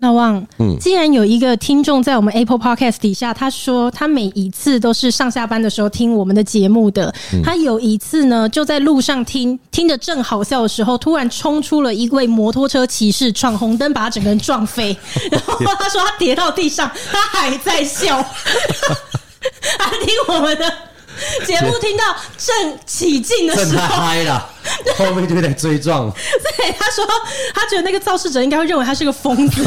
老王，嗯，既然有一个听众在我们 Apple Podcast 底下，他说他每一次都是上下班的时候听我们的节目的。他有一次呢，就在路上听，听着正好笑的时候，突然冲出了一位摩托车骑士，闯红灯把他整个人撞飞。然后他说他跌到地上，他还在笑，他听我们的。节目听到正起劲的时候，嗨了，后面就有点追撞。对，他说他觉得那个肇事者应该会认为他是个疯子。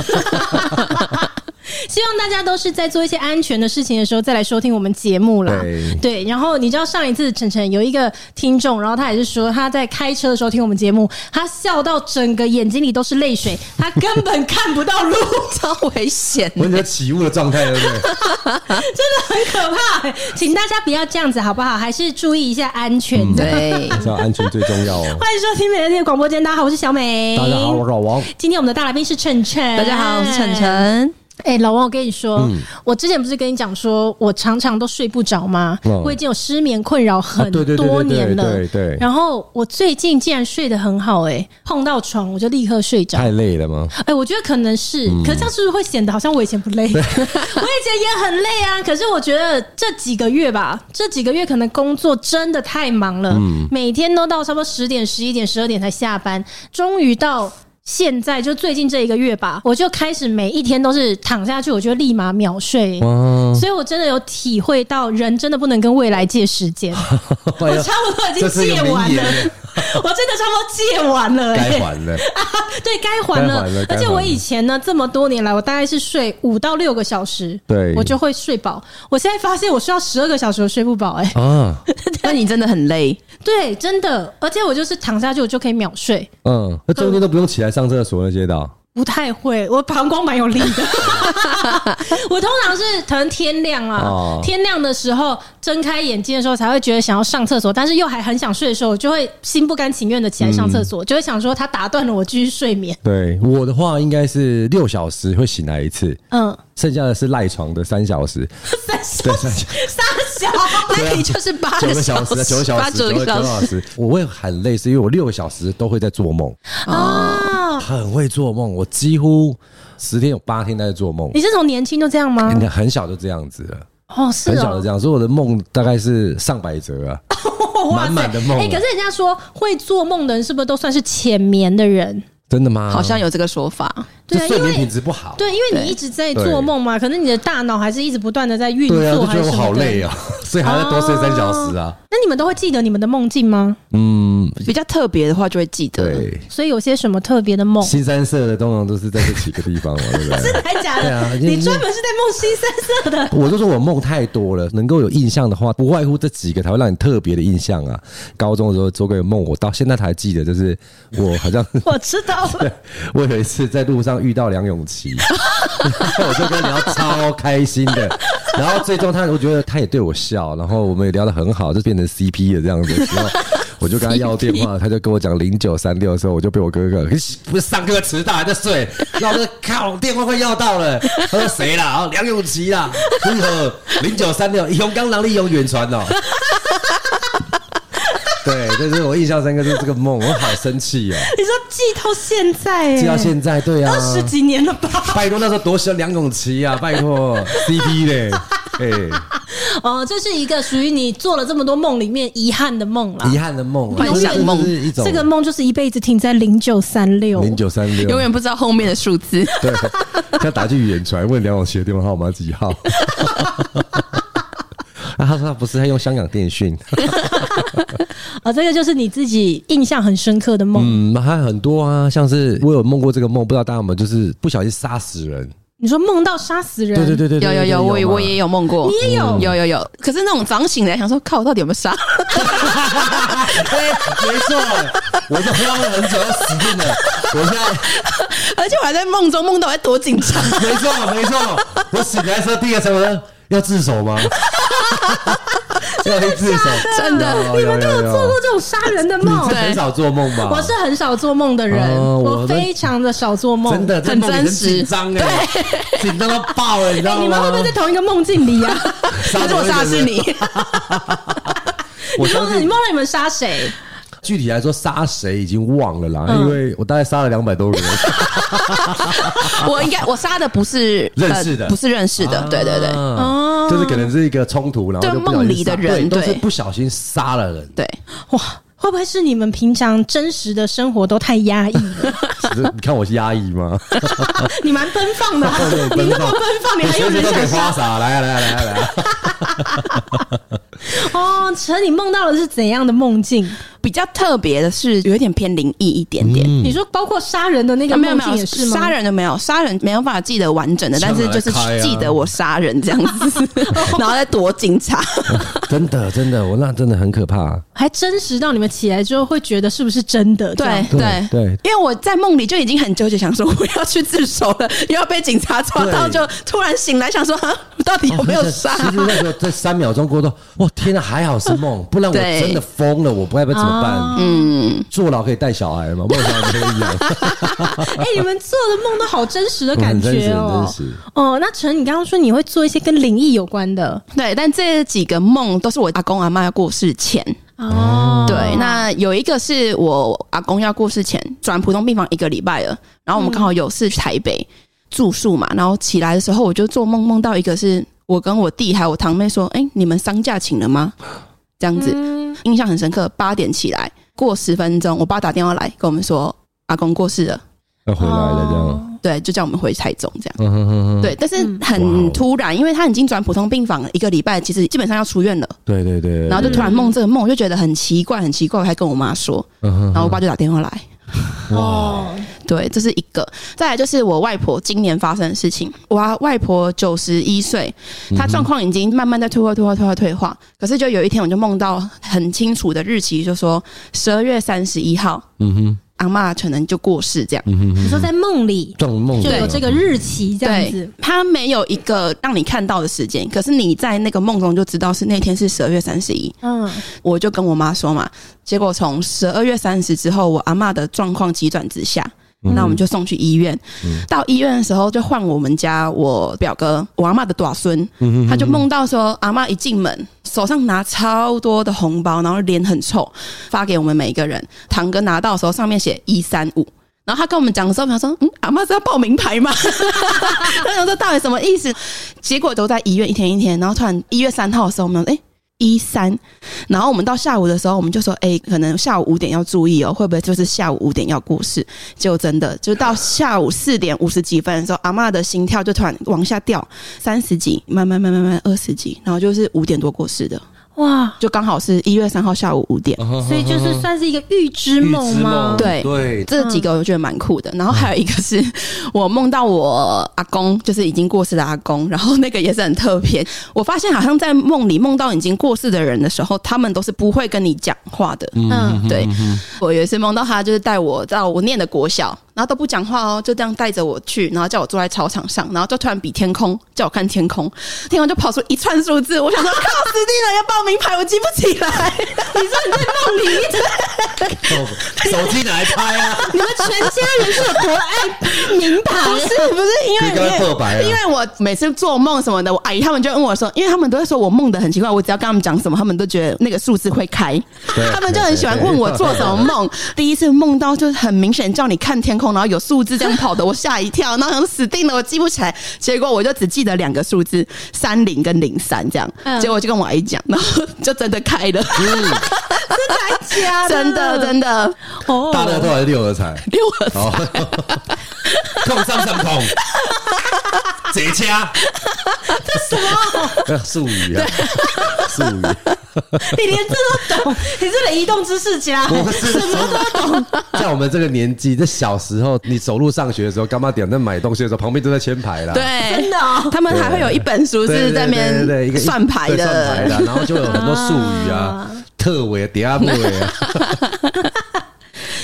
希望大家都是在做一些安全的事情的时候再来收听我们节目啦。对，然后你知道上一次晨晨有一个听众，然后他也是说他在开车的时候听我们节目，他笑到整个眼睛里都是泪水，他根本看不到路，超危险，完全起雾的状态，对不对？真的很可怕，请大家不要这样子好不好？还是注意一下安全。对，知道安全最重要哦。欢迎收听美乐蒂的广播间，大家好，我是小美，大家好，我是老王。今天我们的大来宾是晨晨，大家好，我是晨晨。哎、欸，老王，我跟你说，嗯、我之前不是跟你讲说，我常常都睡不着吗？嗯、我已经有失眠困扰很多年了。对对对。然后我最近竟然睡得很好，哎，碰到床我就立刻睡着。太累了吗？哎，我觉得可能是，嗯、可是这样是不是会显得好像我以前不累？对 我以前也很累啊。可是我觉得这几个月吧，这几个月可能工作真的太忙了，嗯、每天都到差不多十点、十一点、十二点才下班，终于到。现在就最近这一个月吧，我就开始每一天都是躺下去，我就立马秒睡。哇所以我真的有体会到，人真的不能跟未来借时间。我差不多已经借完了，我真的差不多借完了，欸，该还了啊！对，该还了。而且我以前呢，这么多年来，我大概是睡五到六个小时，对，我就会睡饱。我现在发现我睡到十二个小时都睡不饱，哎啊！那你真的很累，对，真的。而且我就是躺下去，我就可以秒睡。嗯，那中间都不用起来上厕所那些的。不太会，我膀胱蛮有力的。我通常是可能天亮啊，哦、天亮的时候睁开眼睛的时候才会觉得想要上厕所，但是又还很想睡的时候，我就会心不甘情愿的起来上厕所，嗯、就会想说他打断了我继续睡眠。对，我的话应该是六小时会醒来一次，嗯，剩下的是赖床的三小时，三小时，三小时，那你就是八个小时，九个小时，九个小时，我会很累，是因为我六个小时都会在做梦啊。很会做梦，我几乎十天有八天都在做梦。你是从年轻就这样吗？很小就这样子了。哦，是哦，很小就这样，所以我的梦大概是上百折啊，满满的梦。哎，可是人家说会做梦的人是不是都算是浅眠的人？真的吗？好像有这个说法。对啊，睡眠品质不好。对，因为你一直在做梦嘛，可能你的大脑还是一直不断的在运作，对啊，就觉得我好累啊，所以还要多睡三小时啊。那你们都会记得你们的梦境吗？嗯，比较特别的话就会记得。对，所以有些什么特别的梦？新三色的通常都是在这几个地方嘛，对不对？真的还假的？啊，你专门是在梦新三色的。我就说我梦太多了，能够有印象的话，不外乎这几个才会让你特别的印象啊。高中的时候做过梦，我到现在才记得，就是我好像 我知道了。我有一次在路上遇到梁咏琪，我就跟他聊超开心的，然后最终他我觉得他也对我笑，然后我们也聊得很好，就变成 CP 了这样子。然后我就跟他要电话，他就跟我讲零九三六的时候，我就被我哥哥不是上课迟到还在睡，然后我就靠电话快要到了，他说谁啦？哦，梁咏琪啦，如何零九三六永刚能力永远传哦。对，就是我印象深刻，就是这个梦，我好生气哦。你说记到现在，记到现在，对啊，二十几年了吧？拜托，那时候多喜欢梁咏琪啊！拜托，CP 嘞，哎，哦，这是一个属于你做了这么多梦里面遗憾的梦了。遗憾的梦，幻想梦是一种。这个梦就是一辈子停在零九三六，零九三六，永远不知道后面的数字。对，要打去远传问梁咏琪的电话号码几号？啊，他说他不是，他用香港电讯。啊，这个就是你自己印象很深刻的梦。嗯，还有很多啊，像是我有梦过这个梦，不知道大家有没有，就是不小心杀死人。你说梦到杀死人？对对对对，有有有，我我也有梦过，你也有，有有有。可是那种早上醒来想说，靠，我到底有没有杀？对，没错，我就慌了很久，要死定了。我现在，而且我还在梦中梦到我在躲警察。没错没错，我醒来的时候第一个什么？要自首吗？要自首，真的？你们都有做过这种杀人的梦？很少做梦吧？我是很少做梦的人，我非常的少做梦，真的很真实，紧张哎，紧张到爆了，你知道吗？你们会不会在同一个梦境里啊？杀我杀是你。我相信你梦到你们杀谁？具体来说，杀谁已经忘了啦，因为我大概杀了两百多个人。我应该我杀的不是 认识的，不是认识的，对对对，哦，就是可能是一个冲突，然后就梦里的人都是不小心杀了人，对，哇。会不会是你们平常真实的生活都太压抑了？你看我是压抑吗？你蛮奔放的，你那么奔放，你还有人想杀？来啊来来来来！哦，陈，你梦到的是怎样的梦境？比较特别的是，有一点偏灵异一点点。你说包括杀人的那个梦境也是吗？杀人的没有，杀人没有办法记得完整的，但是就是记得我杀人这样子，然后再躲警察。真的真的，我那真的很可怕，还真实到你们起来之后会觉得是不是真的？对对对，因为我在梦里就已经很纠结，想说我要去自首了，又要被警察抓到，就突然醒来想说啊，我到底有没有杀？其实那时候在三秒钟过后，哇天哪，还好是梦，不然我真的疯了，我不知道怎么。嗯，坐牢可以带小孩吗？梦想可以一样。哎，你们做的梦都好真实的感觉哦。真实。哦，那陈，你刚刚说你会做一些跟灵异有关的，对，但这几个梦都是我阿公阿妈要过世前哦。对，那有一个是我阿公要过世前转普通病房一个礼拜了，然后我们刚好有事去台北住宿嘛，然后起来的时候我就做梦，梦到一个是我跟我弟还有我堂妹说：“哎，你们丧假请了吗？”这样子，嗯、印象很深刻。八点起来，过十分钟，我爸打电话来跟我们说，阿公过世了，要回来了。这样，哦、对，就叫我们回台中这样。嗯、哼哼哼对，但是很突然，因为他已经转普通病房了一个礼拜，其实基本上要出院了。对对对。然后就突然梦这个梦，我就觉得很奇怪，很奇怪，我还跟我妈说。嗯、哼哼然后我爸就打电话来。哇，对，这是一个。再来就是我外婆今年发生的事情。我外婆九十一岁，她状况已经慢慢在退化、退化、退化、退化。可是就有一天，我就梦到很清楚的日期，就说十二月三十一号。嗯哼。阿嬷可能就过世这样，你说在梦里，梦就有这个日期这样子。他没有一个让你看到的时间，可是你在那个梦中就知道是那天是十二月三十一。嗯，我就跟我妈说嘛，结果从十二月三十之后，我阿嬷的状况急转直下。那我们就送去医院，到医院的时候就换我们家我表哥我阿嬷的短孙，他就梦到说阿嬷一进门手上拿超多的红包，然后脸很臭，发给我们每一个人。堂哥拿到的时候上面写一三五，然后他跟我们讲的时候，他说嗯，阿嬷是要报名牌吗？他想说到底什么意思？结果都在医院一天一天，然后突然一月三号的时候，我们哎。一三，然后我们到下午的时候，我们就说，哎，可能下午五点要注意哦，会不会就是下午五点要过世？就真的，就到下午四点五十几分的时候，阿嬷的心跳就突然往下掉，三十几，慢慢慢慢慢二十几，然后就是五点多过世的。哇，就刚好是一月三号下午五点，所以就是算是一个预知梦吗？对对，这几个我觉得蛮酷的。然后还有一个是我梦到我阿公，就是已经过世的阿公，然后那个也是很特别。我发现好像在梦里梦到已经过世的人的时候，他们都是不会跟你讲话的。嗯，对。我有一次梦到他，就是带我到我念的国小。然后都不讲话哦，就这样带着我去，然后叫我坐在操场上，然后就突然比天空，叫我看天空，天空就跑出一串数字，我想说靠，死定了，要报名牌，我记不起来。你说你在梦里，手机拿来拍啊？你们全家人是有多爱名牌？不是不是，因为因为我每次做梦什么的，我阿姨他们就问我说，因为他们都会说我梦的很奇怪，我只要跟他们讲什么，他们都觉得那个数字会开，他们就很喜欢问我做什么梦。第一次梦到就是很明显叫你看天空。然后有数字这样跑的，我吓一跳，然后想死定了，我记不起来。结果我就只记得两个数字，三零跟零三这样。结果我就跟我阿姨讲，然后就真的开了，真的假的？真的真的。哦，大乐透还是六合彩？六合彩，痛上上空，这家这什么？术语啊，术语。你连这都懂？你是个移动知识家，什么都懂。在我们这个年纪，在小时候，你走路上学的时候，干嘛点在买东西的时候，旁边都在签牌啦。对，真的，哦他们还会有一本书是在那边算牌的，算牌的，然后就有很多术语啊，特伟、第二伟啊。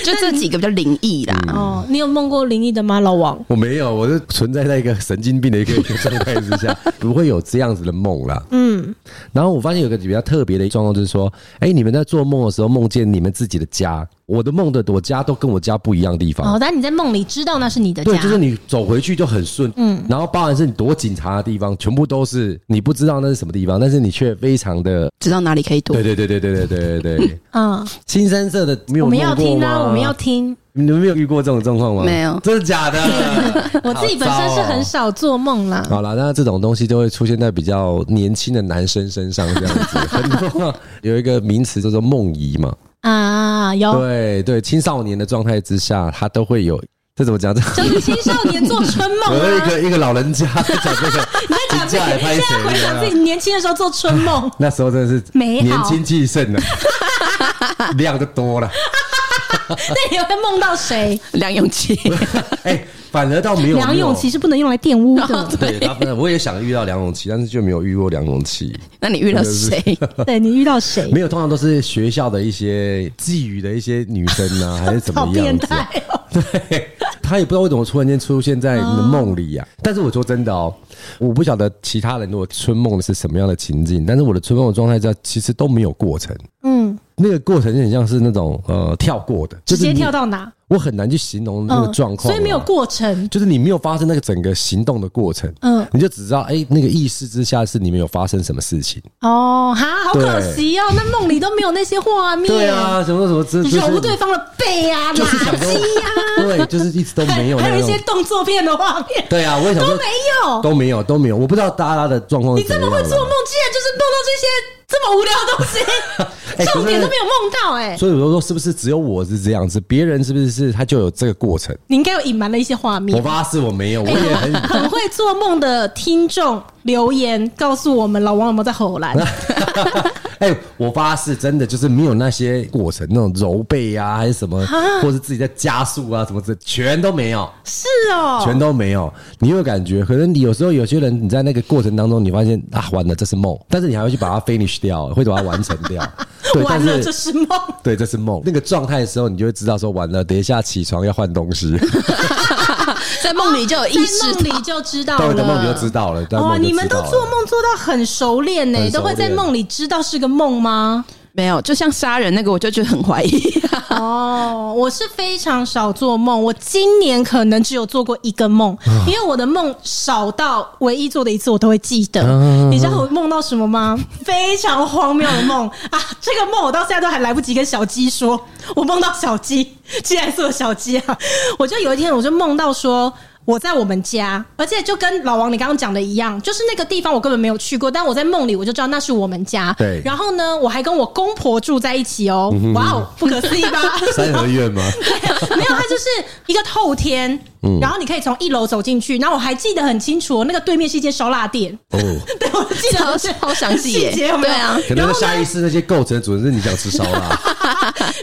就这几个比较灵异啦。哦，你有梦过灵异的吗，老王？我没有，我是存在在一个神经病的一个 状态之下，不会有这样子的梦啦。嗯，然后我发现有个比较特别的状况，就是说，哎，你们在做梦的时候梦见你们自己的家，我的梦的我家都跟我家不一样的地方。哦，但你在梦里知道那是你的家，对，就是你走回去就很顺，嗯，然后包含是你躲警察的地方，全部都是你不知道那是什么地方，但是你却非常的知道哪里可以躲。对对对对对对对对对，嗯，新三色的没有，我们要听啊，我们要听。你们没有遇过这种状况吗？没有，真的假的？我自己本身是很少做梦啦。好了，那这种东西就会出现在比较年轻的男生身上，这样子。很多有一个名词叫做梦遗嘛。啊，有。对对，青少年的状态之下，他都会有。这怎么讲？这就是青少年做春梦。有一个一个老人家 在讲这个，你在讲这个，现在回想自己年轻的时候做春梦，那时候真的是年轻气盛的，量就多了。那你会梦到谁？梁咏琪。哎，反而倒没有。梁咏琪是不能用来玷污的。对。我也想遇到梁咏琪，但是就没有遇过梁咏琪。那你遇到谁？对，你遇到谁？没有，通常都是学校的一些觊觎的一些女生啊，还是怎么样子？对，他也不知道为什么突然间出现在你的梦里呀。但是我说真的哦，我不晓得其他人如果春梦是什么样的情境，但是我的春梦的状态下其实都没有过程。嗯。那个过程就很像是那种呃跳过的，直接跳到哪？我很难去形容那个状况，所以没有过程，就是你没有发生那个整个行动的过程，嗯，你就只知道哎，那个意识之下是你没有发生什么事情。哦，哈，好可惜哦，那梦里都没有那些画面。对啊，什么什么，就是揉对方的背啊，垃圾呀，对，就是一直都没有，还有一些动作片的画面。对啊，我也想说都没有，都没有，都没有，我不知道大家的状况。你这么会做梦，竟然就是梦到这些。这么无聊的东西，重点都没有梦到哎、欸，所以我说说是不是只有我是这样子？别人是不是是他就有这个过程？你应该有隐瞒了一些画面。我发誓我没有，我也很 很会做梦的听众留言告诉我们，老王有没有在吼兰？哎、欸，我发誓，真的就是没有那些过程，那种揉背啊，还是什么，或者自己在加速啊，什么的，全都没有。是哦，全都没有。你有感觉？可能你有时候有些人，你在那个过程当中，你发现啊，完了，这是梦，但是你还会去把它 finish 掉，会把它完成掉。对，完了，这是梦。对，这是梦。那个状态的时候，你就会知道说，完了，等一下起床要换东西。在梦里就有意识，梦里就知道了。在梦里就知道了。哇，你们都做梦做到很熟练呢，都会在梦里知道是个梦吗？没有，就像杀人那个，我就觉得很怀疑。哦，我是非常少做梦，我今年可能只有做过一个梦，因为我的梦少到唯一做的一次我都会记得。你知道我梦到什么吗？非常荒谬的梦啊！这个梦我到现在都还来不及跟小鸡说，我梦到小鸡，竟然是我小鸡啊！我就有一天我就梦到说。我在我们家，而且就跟老王你刚刚讲的一样，就是那个地方我根本没有去过，但我在梦里我就知道那是我们家。对。然后呢，我还跟我公婆住在一起哦。哇哦，不可思议吧？三合院吗？没有，它就是一个透天。嗯。然后你可以从一楼走进去，然后我还记得很清楚，那个对面是一间烧腊店。哦。对，我记得好好详细耶。对啊。可能下意识那些构成主人是你想吃烧腊。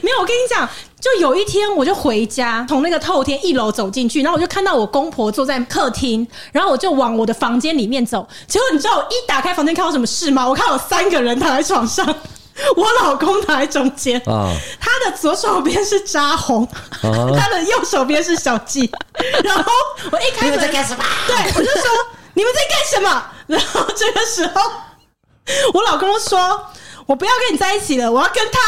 没有，我跟你讲。就有一天，我就回家，从那个透天一楼走进去，然后我就看到我公婆坐在客厅，然后我就往我的房间里面走。结果你知道我一打开房间看到什么事吗？我看到有三个人躺在床上，我老公躺在中间，啊，他的左手边是扎红，啊，他的右手边是小鸡。然后我一开门，你们在干什么？对，我就说你们在干什么？然后这个时候，我老公说：“我不要跟你在一起了，我要跟他。”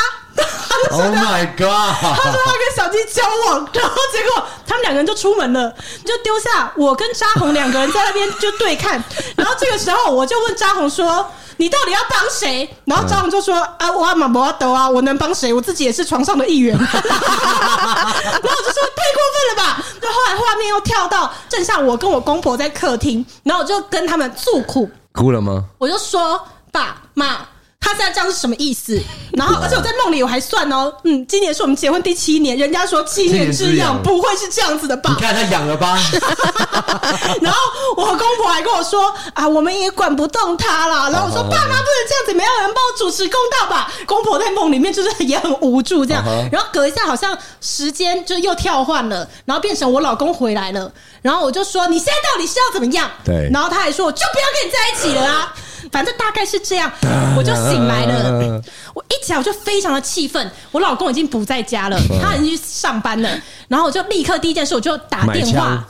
Oh my god！他说他跟小鸡交往，然后结果他们两个人就出门了，就丢下我跟扎红两个人在那边就对看。然后这个时候我就问扎红说：“你到底要帮谁？”然后扎红就说：“啊，我阿玛博阿德啊，我能帮谁？我自己也是床上的一员。”然后我就说：“太过分了吧！”就后来画面又跳到正像我跟我公婆在客厅，然后我就跟他们诉苦，哭了吗？我就说：“爸妈。”他现在这样是什么意思？然后，而且我在梦里我还算哦，嗯，今年是我们结婚第七年，人家说七年之痒不会是这样子的吧？你看他痒了吧？然后我公婆还跟我说啊，我们也管不动他啦。然后我说爸妈不能这样子，没有人帮我主持公道吧？公婆在梦里面就是也很无助这样。然后隔一下好像时间就又跳换了，然后变成我老公回来了。然后我就说你现在到底是要怎么样？对。然后他还说我就不要跟你在一起了啊。反正大概是这样，我就醒来了。我一起来我就非常的气愤，我老公已经不在家了，他已经去上班了。然后我就立刻第一件事我就打电话，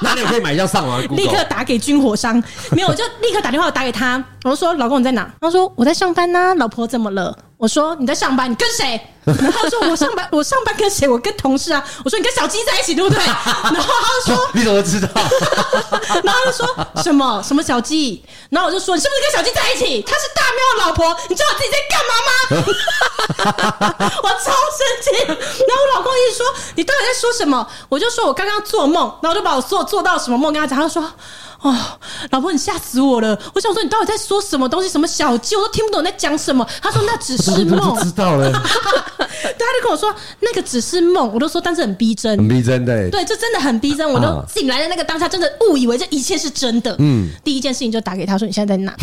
哪里 可以买枪上网？立刻打给军火商，没有我就立刻打电话打给他，我就说老公你在哪？他说我在上班呐，老婆怎么了？我说你在上班，你跟谁？然后他说我上班，我上班跟谁？我跟同事啊。我说你跟小鸡在一起，对不对？然后他就说 你怎么知道？然后他就说什么什么小鸡？然后我就说你是不是跟小鸡在一起？他是大喵的老婆，你知道我自己在干嘛吗？我超生气。然后我老公一直说你到底在说什么？我就说我刚刚做梦，然后我就把我做做到什么梦跟他讲。他就说。哦，老婆，你吓死我了！我想说，你到底在说什么东西？什么小鸡，我都听不懂你在讲什么。他说那只是梦，知道了。他就跟我说那个只是梦，我都说，但是很逼真，很逼真的。对，这真的很逼真。我都醒来的那个当下，真的误以为这一切是真的。嗯，第一件事情就打给他说，你现在在哪？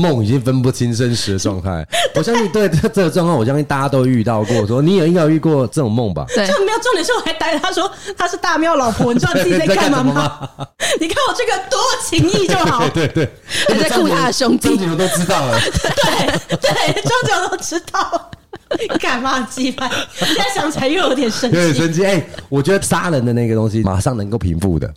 梦已经分不清真实的状态，我相信对这这个状况，我相信大家都遇到过。说你也应该有遇过这种梦吧？对，就没有重点是我还带他说他是大喵老婆，你知道自己在干嘛吗？你看我这个多情义就好，对对对，还在顾他的兄弟，你们都知道了，对 对，周九都知道。干嘛鸡排？现在想起来又有点生气，有点生气。哎、欸，我觉得杀人的那个东西马上能够平复的，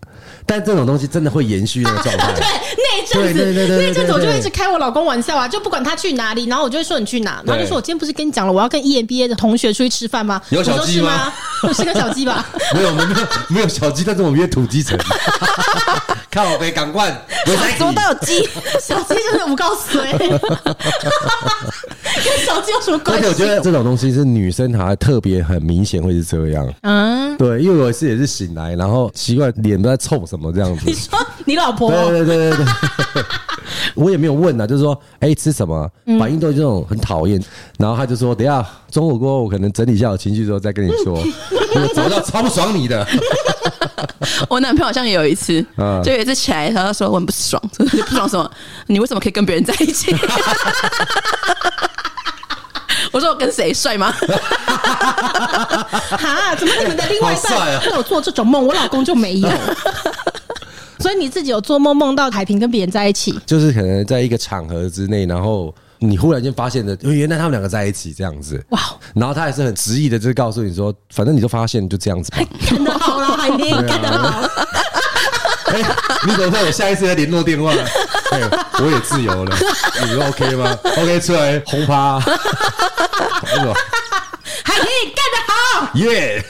但这种东西真的会延续那个状态、啊。对，那一阵子，那一阵子我就一直开我老公玩笑啊，就不管他去哪里，然后我就会说你去哪，然后就说我今天不是跟你讲了，我要跟 EMBA 的同学出去吃饭吗？有小鸡吗？我是个小鸡吧？没有，没有，没有小鸡，但是我们约土鸡城。看我没港冠，怎么都有鸡？小鸡就是五告水，跟小鸡有什么关系？而且我觉得这种东西是女生好像特别很明显会是这样。嗯，对，因为我有一次也是醒来，然后奇怪脸都在臭什么这样子。你说你老婆？对对对对对。我也没有问啊，就是说，哎、欸，吃什么？反应都是这种很讨厌。然后他就说，等下中午过后，我可能整理一下我情绪之后再跟你说。我早知道超不爽你的。我男朋友好像也有一次，就有一次起来，他就说我很不爽，不爽什么？你为什么可以跟别人在一起？我说我跟谁帅吗？哈？怎么你们的另外一半都有做这种梦，我老公就没有？所以你自己有做梦梦到海平跟别人在一起？就是可能在一个场合之内，然后。你忽然间发现的，原来他们两个在一起这样子，哇！然后他还是很执意的，就是告诉你说，反正你都发现就这样子吧。干得好了，海平，干得好。哎，你等一下，我下一次的联络电话。哎，我也自由了，你们 OK 吗？OK，出来轰趴。还可以，干得好，耶！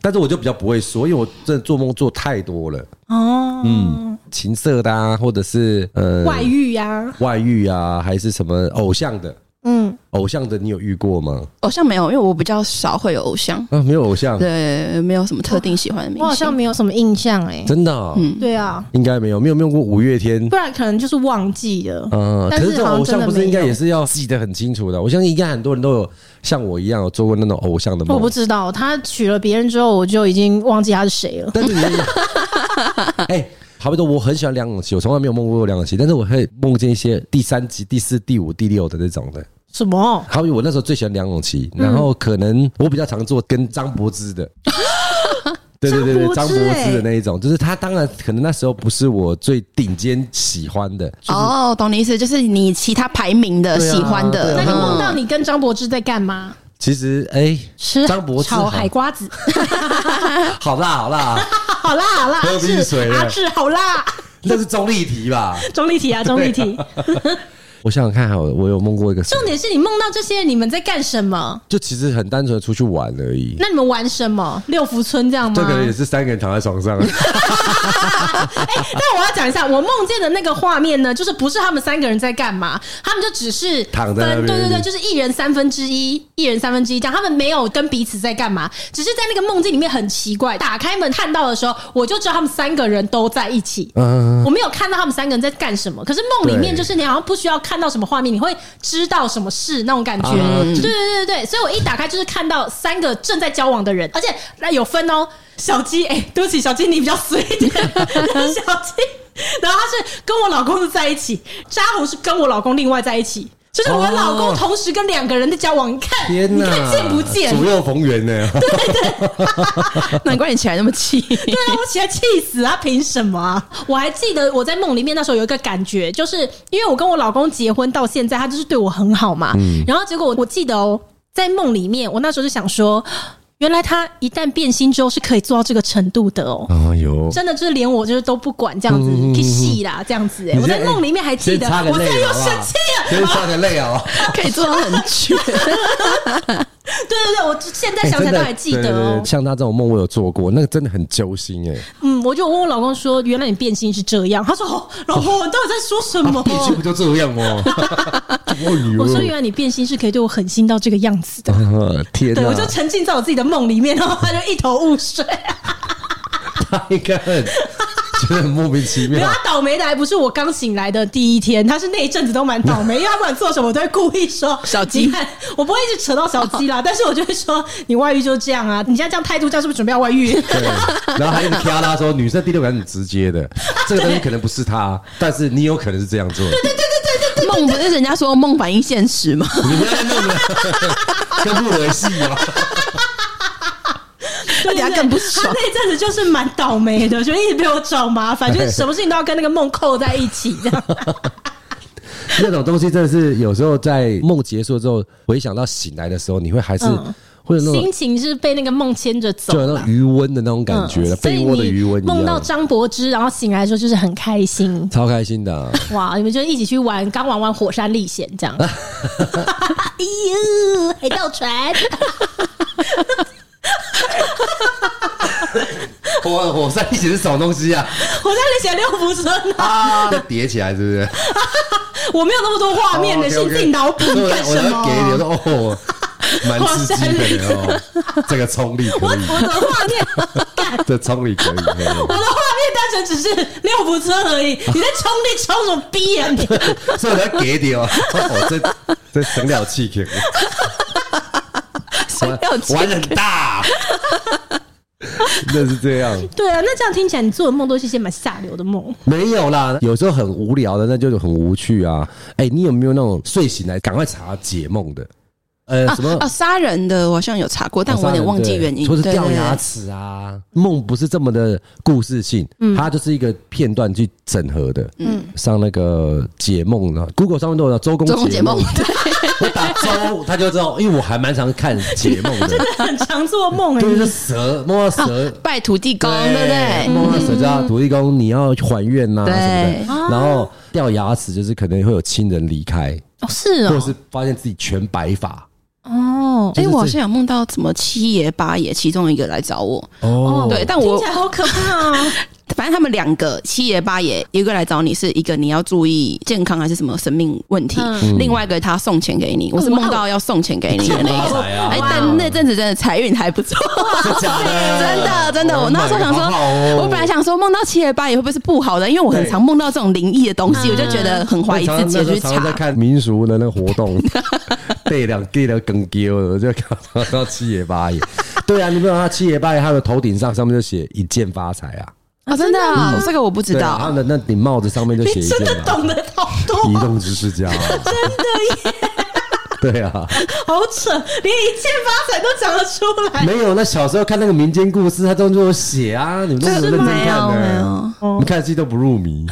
但是我就比较不会说，因为我真的做梦做太多了。哦，嗯，情色的啊，或者是呃外遇呀，外遇啊，还是什么偶像的，嗯，偶像的你有遇过吗？偶像没有，因为我比较少会有偶像啊，没有偶像，对，没有什么特定喜欢的明星，我好像没有什么印象哎，真的，嗯，对啊，应该没有，没有没有过五月天，不然可能就是忘记了，嗯，可是这种偶像不是应该也是要记得很清楚的？我相信应该很多人都有像我一样有做过那种偶像的梦。我不知道，他娶了别人之后，我就已经忘记他是谁了。但是你。哎、欸，好比说，我很喜欢梁咏琪，我从来没有梦过梁咏琪，但是我会梦见一些第三集、第四、第五、第六的那种的。什么？好比我那时候最喜欢梁咏琪，然后可能我比较常做跟张柏芝的。对对对对，张柏芝的那一种，就是他当然可能那时候不是我最顶尖喜欢的。哦，懂你意思，就是你其他排名的喜欢的。那你梦到你跟张柏芝在干嘛？其实，哎、欸，吃张柏芝炒海瓜子，好辣，好辣，好辣，好辣，喝冰水，阿志，好辣，那是钟丽缇吧？钟丽缇啊，钟丽缇。我想想看，好，我有梦过一个。重点是你梦到这些，你们在干什么？就其实很单纯的出去玩而已。那你们玩什么？六福村这样吗？这个也是三个人躺在床上。哎、欸，但我要讲一下，我梦见的那个画面呢，就是不是他们三个人在干嘛，他们就只是躺在。对对对，就是一人三分之一，一人三分之一这样。他们没有跟彼此在干嘛，只是在那个梦境里面很奇怪。打开门看到的时候，我就知道他们三个人都在一起。嗯，我没有看到他们三个人在干什么，可是梦里面就是你好像不需要看到什么画面，你会知道什么事那种感觉，对对对对，所以我一打开就是看到三个正在交往的人，而且那有分哦，小鸡，哎，对不起，小鸡你比较随一点，小鸡，然后他是跟我老公是在一起，扎虎是跟我老公另外在一起。就是我老公同时跟两个人的交往，你看，你看见不见？左右逢源呢？对 对，难怪你起来那么气。对啊，我起来气死啊！凭什么啊？我还记得我在梦里面那时候有一个感觉，就是因为我跟我老公结婚到现在，他就是对我很好嘛。然后结果我记得哦，在梦里面，我那时候就想说。原来他一旦变心之后是可以做到这个程度的哦。啊哟，真的就是连我就是都不管这样子去戏啦，这样子哎，我在梦里面还记得，我又生气了，先擦个泪啊，可以做到很绝。对对对，我现在想起来都还记得哦。像他这种梦，我有做过，那个真的很揪心哎。嗯，我就问我老公说，原来你变心是这样？他说，老婆，你到底在说什么？变心不就这样吗？我说，原来你变心是可以对我狠心到这个样子的。天哪！对，我就沉浸在我自己的梦里面，然后他就一头雾水。真的很莫名其妙。他倒霉的还不是我刚醒来的第一天，他是那一阵子都蛮倒霉，因为他不管做什么，我都会故意说小鸡。我不会一直扯到小鸡啦，但是我就会说你外遇就是这样啊！你现在这样态度，这样是不是准备要外遇？对。然后还一直挑他说，女生第六感很直接的，这个东西可能不是他，但是你有可能是这样做。对对对对对对，梦不是人家说梦反映现实吗？你不要再弄了，跟不儿戏吗？对，他更不爽。他那阵子就是蛮倒霉的，就一直被我找麻烦，就是什么事情都要跟那个梦扣在一起，这样。那种东西真的是有时候在梦结束之后，回想到醒来的时候，你会还是会有那种心情是被那个梦牵着走，就有那种余温的那种感觉，被窝的余温。梦到张柏芝，然后醒来的时候就是很开心，超开心的。哇！你们就一起去玩，刚玩完火山历险这样。哎呦，海盗船！火火山历险是什么东西啊？火山历险六福村啊，要叠起来是不是？我没有那么多画面的，是你自己脑补 干什么？我要给你，我说哦，蛮刺激的哦，这个冲力可以。我的画面，这冲力可以。我的画面单纯只是六福村而已，你在冲力冲什么逼啊你？所以我要给你哦，这这省了气可以。玩很大，那是这样。对啊，那这样听起来，你做的梦都是一些蛮下流的梦。没有啦，有时候很无聊的，那就是很无趣啊。哎、欸，你有没有那种睡醒来赶快查解梦的？呃，什么啊？杀人的，我好像有查过，但我有点忘记原因。或是掉牙齿啊，梦不是这么的故事性，它就是一个片段去整合的。嗯，上那个解梦的，Google 上面都有周公解梦。对，我打周，他就知道，因为我还蛮常看解梦的，真的很常做梦。就是蛇，梦到蛇，拜土地公，对不对？梦到蛇叫土地公，你要还愿呐什么的。然后掉牙齿，就是可能会有亲人离开，哦，是啊，或者是发现自己全白发。哦，哎，我好像有梦到什么七爷八爷，其中一个来找我。哦，对，但我听起来好可怕啊！反正他们两个七爷八爷，一个来找你是一个你要注意健康还是什么生命问题，另外一个他送钱给你。我是梦到要送钱给你的那一个。哎，但那阵子真的财运还不错，真的真的。我那时候想说，我本来想说梦到七爷八爷会不会是不好的？因为我很常梦到这种灵异的东西，我就觉得很怀疑自己，就去查。在看民俗的那个活动。对两，对了，更丢了，就看到七爷八爷。对啊，你不知道他七爷八爷，他的头顶上上面就写一件发财啊！啊，真的啊，这个我不知道。他的那顶帽子上面就写一件。真的懂得好多。移动知识家，真的耶。对啊，好扯，连一切发财都讲得出来。没有，那小时候看那个民间故事，他都有写啊，你们都是认真看的，你看戏都不入迷。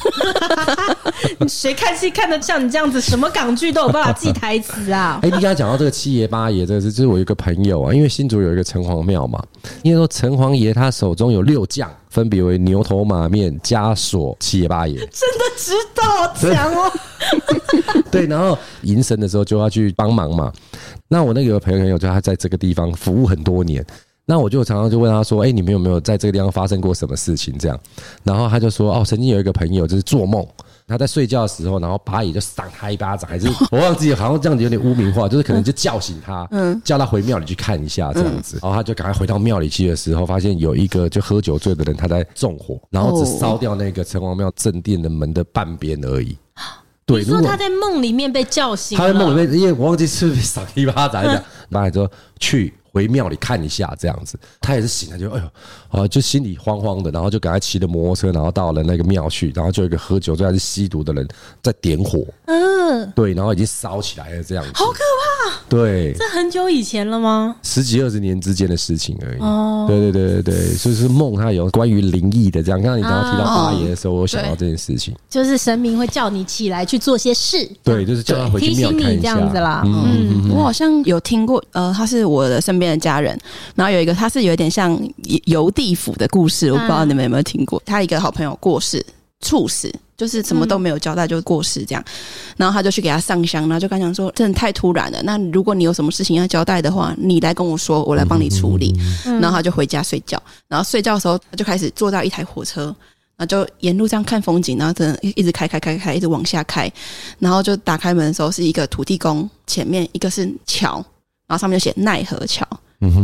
谁看戏看得像你这样子？什么港剧都有办法记台词啊？哎、欸，你刚才讲到这个七爷八爷，这个是就是我一个朋友啊，因为新竹有一个城隍庙嘛，因为说城隍爷他手中有六将，分别为牛头马面、枷锁、七爷八爷。真的知道，强哦。对，然后迎神的时候就要去帮忙嘛。那我那个朋友朋友，就他在这个地方服务很多年。那我就常常就问他说：“哎，你们有没有在这个地方发生过什么事情？”这样，然后他就说：“哦，曾经有一个朋友就是做梦。”他在睡觉的时候，然后八爷就赏他一巴掌，还是 我忘记，好像这样子有点污名化，就是可能就叫醒他，嗯，叫他回庙里去看一下这样子，然后他就赶快回到庙里去的时候，发现有一个就喝酒醉的人他在纵火，然后只烧掉那个城隍庙正殿的门的半边而已。对，你说他在梦里面被叫醒，他在梦里面，因为我忘记是不是扇一巴掌，这样，八爷说去。回庙里看一下，这样子，他也是醒了，就哎呦，啊，就心里慌慌的，然后就赶快骑着摩托车，然后到了那个庙去，然后就有一个喝酒，就还是吸毒的人在点火，嗯，对，然后已经烧起来了，这样子，好可怕对，这很久以前了吗？十几二十年之间的事情而已。哦，对对对对对，所以是梦，它有关于灵异的这样。刚刚你刚刚提到八爷的时候，我想到这件事情，就是神明会叫你起来去做些事。对，就是叫他回去庙看一下。这样子啦。嗯，我好像有听过，呃，他是我的身边的家人，然后有一个他是有点像游地府的故事，我不知道你们有没有听过。他一个好朋友过世，猝死。就是什么都没有交代就过世这样，然后他就去给他上香，然后就跟他讲说，真的太突然了。那如果你有什么事情要交代的话，你来跟我说，我来帮你处理。然后他就回家睡觉，然后睡觉的时候他就开始坐到一台火车，然后就沿路这样看风景，然后真的一直开开开开，一直往下开，然后就打开门的时候是一个土地公，前面一个是桥，然后上面就写奈何桥。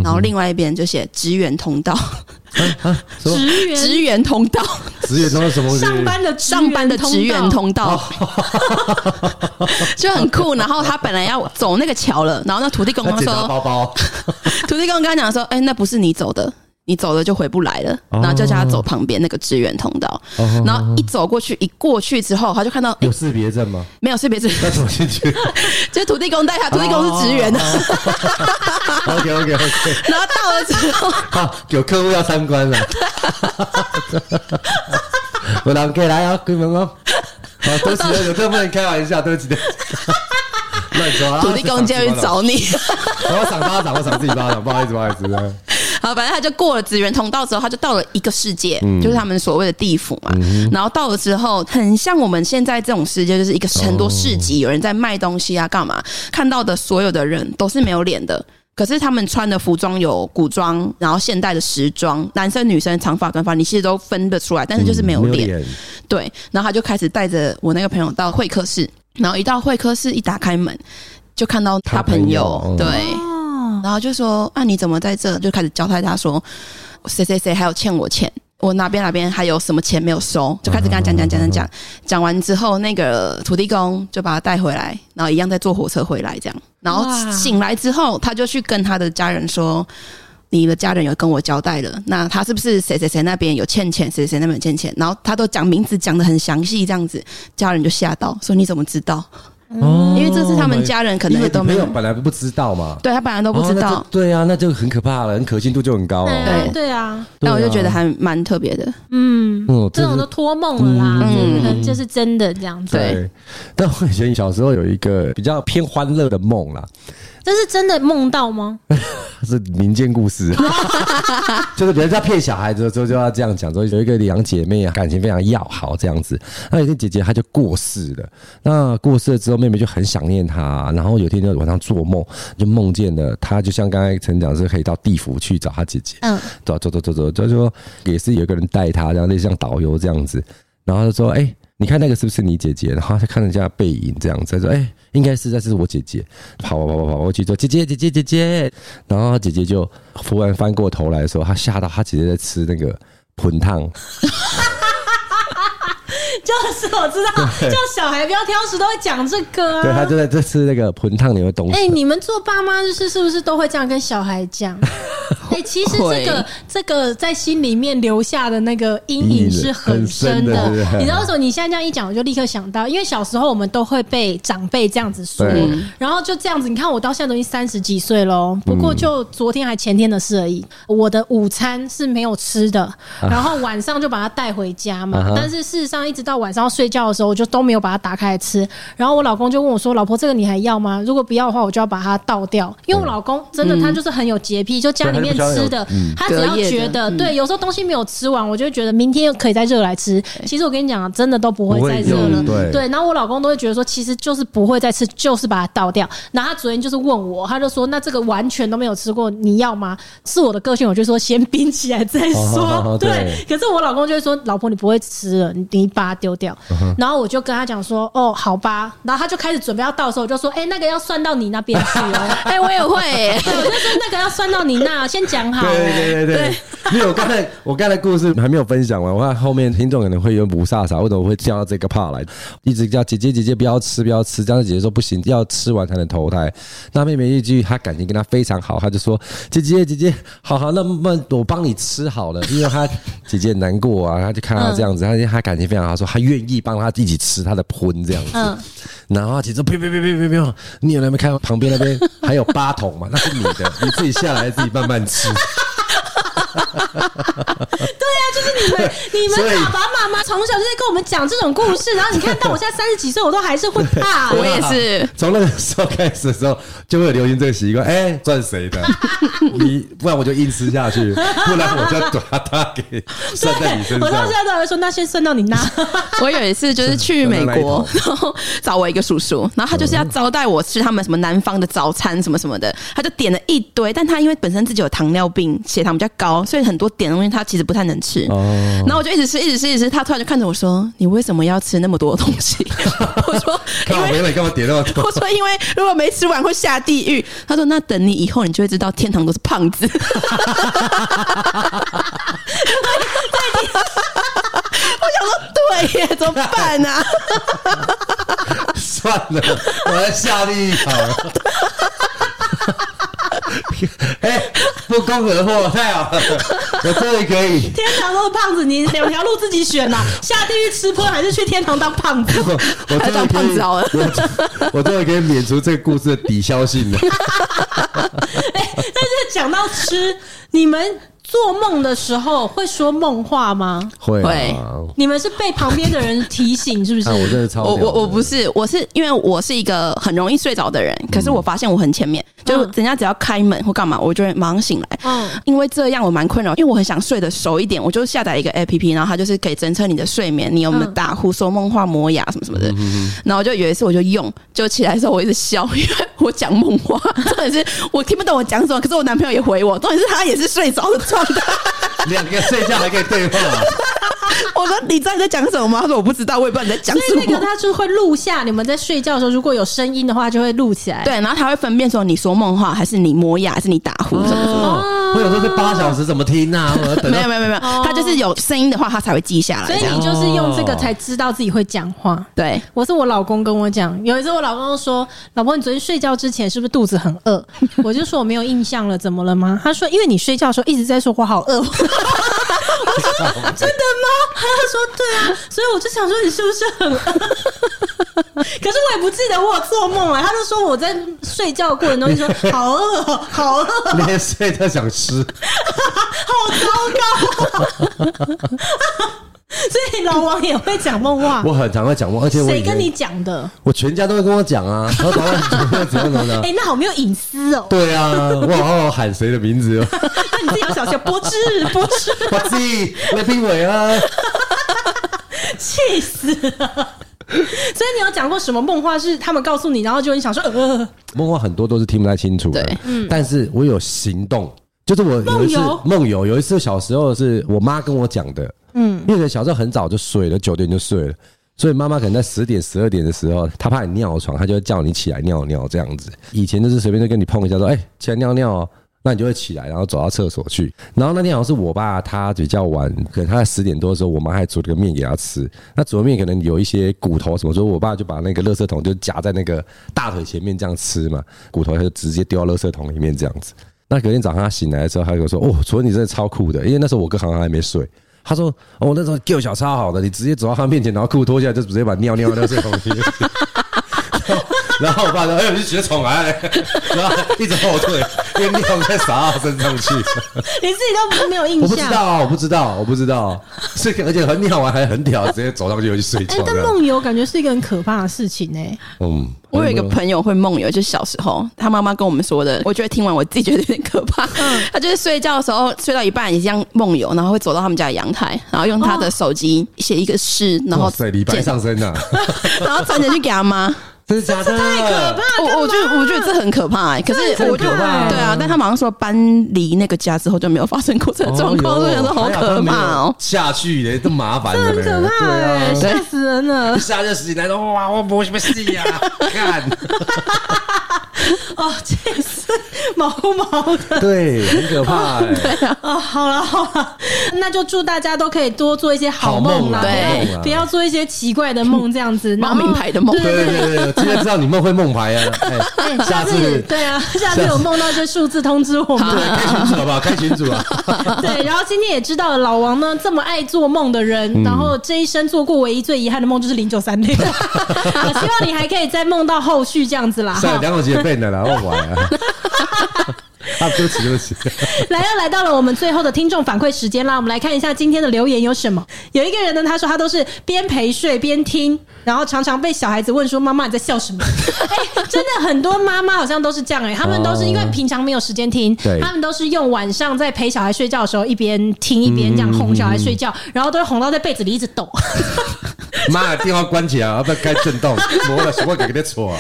然后另外一边就写职员通道，职员职员通道，职员通道什么？上班的上班的职员通道，就很酷。然后他本来要走那个桥了，然后那土地公说：“包包。”土地公跟他讲说：“哎，那不是你走的。”你走了就回不来了，然后就叫他走旁边那个支援通道，然后一走过去，一过去之后，他就看到有识别证吗？没有识别证，那怎么进去？就是土地公带他，土地公是职员的。OK OK OK。然后到了之后，好，有客户要参观了。我让给来啊，开门哦。好，对不起，有客户不能开玩笑，对不起的。乱说，土地公就要去 找你。我赏巴掌，我赏自己巴掌，不好意思，不好意思。好，反正他就过了职员通道之后，他就到了一个世界，嗯、就是他们所谓的地府嘛。嗯、然后到了之后，很像我们现在这种世界，就是一个很多市集，有人在卖东西啊，干嘛？看到的所有的人都是没有脸的，可是他们穿的服装有古装，然后现代的时装，男生女生长发短发，你其实都分得出来，但是就是没有脸。嗯、对，然后他就开始带着我那个朋友到会客室，然后一到会客室，一打开门就看到他朋友，朋友对。然后就说啊，你怎么在这？就开始交代他说，谁谁谁还有欠我钱，我哪边哪边还有什么钱没有收，就开始跟他讲讲讲讲讲。讲完之后，那个土地公就把他带回来，然后一样再坐火车回来这样。然后醒来之后，他就去跟他的家人说，你的家人有跟我交代了，那他是不是谁谁谁那边有欠钱，谁谁那边有欠钱？然后他都讲名字讲的很详细，这样子，家人就吓到，说你怎么知道？哦，因为这是他们家人可能也都没有，本来不知道嘛。对，他本来都不知道。对啊，那就很可怕了，很可信度就很高了。对对啊，那我就觉得还蛮特别的。嗯，这种都托梦了啦，嗯，这是真的这样子。对，但我以前小时候有一个比较偏欢乐的梦啦。这是真的梦到吗？是民间故事，就是别人在骗小孩子的时候就要这样讲，说有一个两姐妹啊，感情非常要好这样子。那有一天姐姐她就过世了，那过世了之后，妹妹就很想念她，然后有一天就晚上做梦，就梦见了她，就像刚才陈讲是可以到地府去找她姐姐，嗯，走走走走走，就说也是有一个人带她，然后类似像导游这样子，然后就说，哎。你看那个是不是你姐姐？然后他看人家背影这样子，他说：“哎、应该是，这是我姐姐。”跑跑跑跑跑过去说：“姐姐姐姐姐姐。”然后他姐姐就忽然翻过头来的时候，他吓到他姐姐在吃那个盆汤。就是我知道，对叫小孩不要挑食，都会讲这个啊。对，他就在这吃那个盆烫里的东西。哎、欸，你们做爸妈就是是不是都会这样跟小孩讲？哎、欸，其实这个这个在心里面留下的那个阴影是很深的。深的你知道为什么？你现在这样一讲，我就立刻想到，因为小时候我们都会被长辈这样子说，然后就这样子。你看我到现在都已经三十几岁喽，不过就昨天还前天的事而已。我的午餐是没有吃的，然后晚上就把它带回家嘛。啊、但是事实上，一直到晚上要睡觉的时候，我就都没有把它打开来吃。然后我老公就问我说：“老婆，这个你还要吗？如果不要的话，我就要把它倒掉。”因为我老公真的他就是很有洁癖，就家里面。吃的，他只要觉得对，有时候东西没有吃完，我就会觉得明天又可以再热来吃。其实我跟你讲，真的都不会再热了。对，然后我老公都会觉得说，其实就是不会再吃，就是把它倒掉。然后他昨天就是问我，他就说：“那这个完全都没有吃过，你要吗？”是我的个性，我就说先冰起来再说。对，可是我老公就会说：“老婆，你不会吃了，你把它丢掉。”然后我就跟他讲说：“哦，好吧。”然后他就开始准备要到的时候，我就说：“哎，那个要算到你那边去哦。”哎，我也会，我就说那个要算到你那，先。讲好，对对对对，因为我刚才我刚才故事还没有分享完，我看后面听众可能会有雾煞煞，为什么会叫到这个 part 来？一直叫姐姐姐姐不要吃不要吃，这样姐姐说不行，要吃完才能投胎。那妹妹一句，她感情跟她非常好，她就说姐姐姐姐，好好，那么我帮你吃好了，因为她姐姐难过啊，她就看她这样子，她她感情非常好，说她愿意帮他一起吃他的喷这样子。然后姐姐说别别别别别别，你有没有看旁边那边还有八桶嘛？那是你的，你自己下来自己慢慢吃。对呀、啊，就是你们，你们爸爸妈妈从小就在跟我们讲这种故事，然后你看到我现在三十几岁，我都还是会怕。我也是，从那个时候开始的时候，就会流行这个习惯。哎，赚谁的？你不然我就硬吃下去，不然我就要把它给 算在你身上。我到现在都会说，那先算到你那。我有一次就是去美国，然后找我一个叔叔，然后他就是要招待我吃他们什么南方的早餐什么什么的，他就点了一堆，但他因为本身自己有糖尿病，血糖比较高。所以很多点的东西他其实不太能吃，然后我就一直吃，一直吃，一直吃。他突然就看着我说：“你为什么要吃那么多东西？” 我说：“因为你干嘛点那么多？” 我说：“因为如果没吃完会下地狱。”他说：“那等你以后，你就会知道天堂都是胖子。”我想说，对耶，怎么办呢？算了，我来下地狱好了。哎、欸，不攻而破，太好了！我终于可以。天堂都是胖子，你两条路自己选呐，下地狱吃荤，还是去天堂当胖子？我我终于当胖子好了。我终于可以免除这个故事的抵消性了。哎、欸，但是讲到吃，你们。做梦的时候会说梦话吗？会。你们是被旁边的人提醒，是不是？啊、我真的超。我我我不是，我是因为我是一个很容易睡着的人，可是我发现我很前面，嗯、就人家只要开门或干嘛，我就会马上醒来。嗯。因为这样我蛮困扰，因为我很想睡得熟一点，我就下载一个 APP，然后它就是可以侦测你的睡眠，你有没有打呼、说梦话、磨牙什么什么的。嗯。然后就有一次我就用，就起来的时候我一直笑，因为我讲梦话，重点是我听不懂我讲什么，可是我男朋友也回我，重点是他也是睡着的状态。两个睡觉还可以对话，我说你知道你在讲什么吗？他说我不知道，我也不知道你在讲什么。所以那个他就会录下你们在睡觉的时候，如果有声音的话，就会录起来。对，然后他会分辨说你说梦话，还是你磨牙，还是你打呼什么什么。我有时候是八小时怎么听啊？没有没有没有没有，他就是有声音的话，他才会记下来。所以你就是用这个才知道自己会讲话。对，我是我老公跟我讲，有一次我老公说：“老婆，你昨天睡觉之前是不是肚子很饿？” 我就说我没有印象了，怎么了吗？他说：“因为你睡觉的时候一直在说我好饿。”我说：“ 真的吗？”他说：“对啊。”所以我就想说，你是不是很饿？可是我也不记得我有做梦啊。他就说我在睡觉的过程中就说 好饿，好饿，连睡都想吃，好糟糕。所以老王也会讲梦话，我很常会讲梦，而且谁跟你讲的？我全家都会跟我讲啊。然后怎么样怎么样的？哎，那好没有隐私哦。对啊，我好好喊谁的名字哦？那你自己要小心，博智，博智，博智，来评委啊！气死了！所以你有讲过什么梦话是他们告诉你，然后就你想说呃，梦话很多都是听不太清楚的，对，嗯，但是我有行动，就是我有一次梦游，有一次小时候是我妈跟我讲的。嗯，因为小时候很早就睡了，九点就睡了，所以妈妈可能在十点、十二点的时候，她怕你尿床，她就会叫你起来尿尿这样子。以前就是随便就跟你碰一下，说：“哎，起来尿尿哦。”那你就会起来，然后走到厕所去。然后那天好像是我爸他比较晚，可能他在十点多的时候，我妈还煮了个面给他吃。那煮的面可能有一些骨头什么，所以我爸就把那个垃圾桶就夹在那个大腿前面这样吃嘛，骨头他就直接丢到垃圾桶里面这样子。那隔天早上他醒来的时候，他就说：“哦，昨天你真的超酷的，因为那时候我哥好像还没睡。”他说：“哦，那时候叫小超好的，你直接走到他面前，然后裤脱下来，就直接把尿尿那些东西。然后我爸说：‘哎呦，你直接闯来，然后一直后退，因为尿在洒到身上去。’你自己都没有印象？我不知道，我不知道，我不知道。是而且很尿完还很屌，直接走上去就去睡觉。哎，但梦游感觉是一个很可怕的事情呢。嗯。”我有一个朋友会梦游，就是小时候他妈妈跟我们说的，我觉得听完我自己觉得有点可怕。嗯，他就是睡觉的时候睡到一半，也这样梦游，然后会走到他们家的阳台，然后用他的手机写一个诗，然后在礼拜上身啊，然后传简去给他妈。真的假的？太可怕！我我觉得我觉得这很可怕哎，可是我觉得对啊，但他马上说搬离那个家之后就没有发生过这个状况，我觉得好可怕哦。下去嘞，这么麻烦，很可怕哎，吓死人了！下这十几年，哇，我不会什么事呀？看。哦，这是毛毛的，对，很可怕哎、对。啊、哦，好了好了，那就祝大家都可以多做一些好梦啦，对，不要做一些奇怪的梦，这样子，冒名牌的梦。对对对对，今天知道你梦会梦牌啊，哎，下次对啊，下次有梦到就数字通知我们，对，开群组好不好？开群主啊。对，然后今天也知道了老王呢这么爱做梦的人，嗯、然后这一生做过唯一最遗憾的梦就是零九三六。我希望你还可以再梦到后续这样子啦。是两种结变的啦，我玩啊。啊，对不起，对不起。来，又来到了我们最后的听众反馈时间啦。我们来看一下今天的留言有什么。有一个人呢，他说他都是边陪睡边听，然后常常被小孩子问说：“妈妈你在笑什么？” 哎，真的很多妈妈好像都是这样哎、欸，他们都是因为平常没有时间听，他们都是用晚上在陪小孩睡觉的时候一边听一边这样哄小孩睡觉，然后都会哄到在被子里一直抖。妈，电话关起来，要不要开震动？我了，什么给给你错了？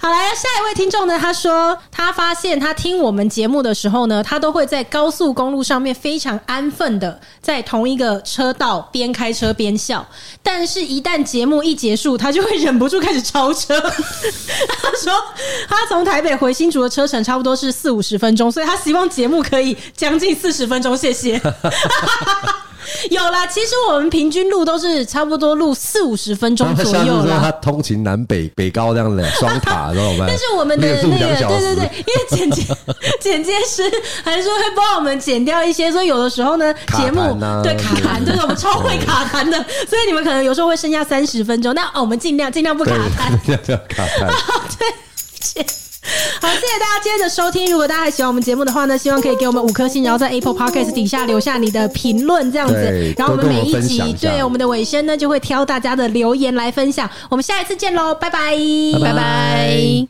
好，来下一位听众呢？他说他发现他听我们节目的时候呢，他都会在高速公路上面非常安分的在同一个车道边开车边笑，但是，一旦节目一结束，他就会忍不住开始超车。他说他从台北回新竹的车程差不多是四五十分钟，所以他希望节目可以将近四十分钟。谢谢。有啦，其实我们平均录都是差不多录四五十分钟左右啦。他通勤南北北高这样的双塔，知道吗？但是我们的那个，对对对，因为剪辑剪接师还说会帮我们剪掉一些，所以有的时候呢，节目对卡弹，就是我们超会卡弹的，所以你们可能有时候会剩下三十分钟，那哦我们尽量尽量不卡弹，尽量卡弹，对。好，谢谢大家今天的收听。如果大家还喜欢我们节目的话呢，希望可以给我们五颗星，然后在 Apple Podcast 底下留下你的评论，这样子。然后我们每一集，对我们的尾声呢，就会挑大家的留言来分享。我们下一次见喽，拜拜，拜拜。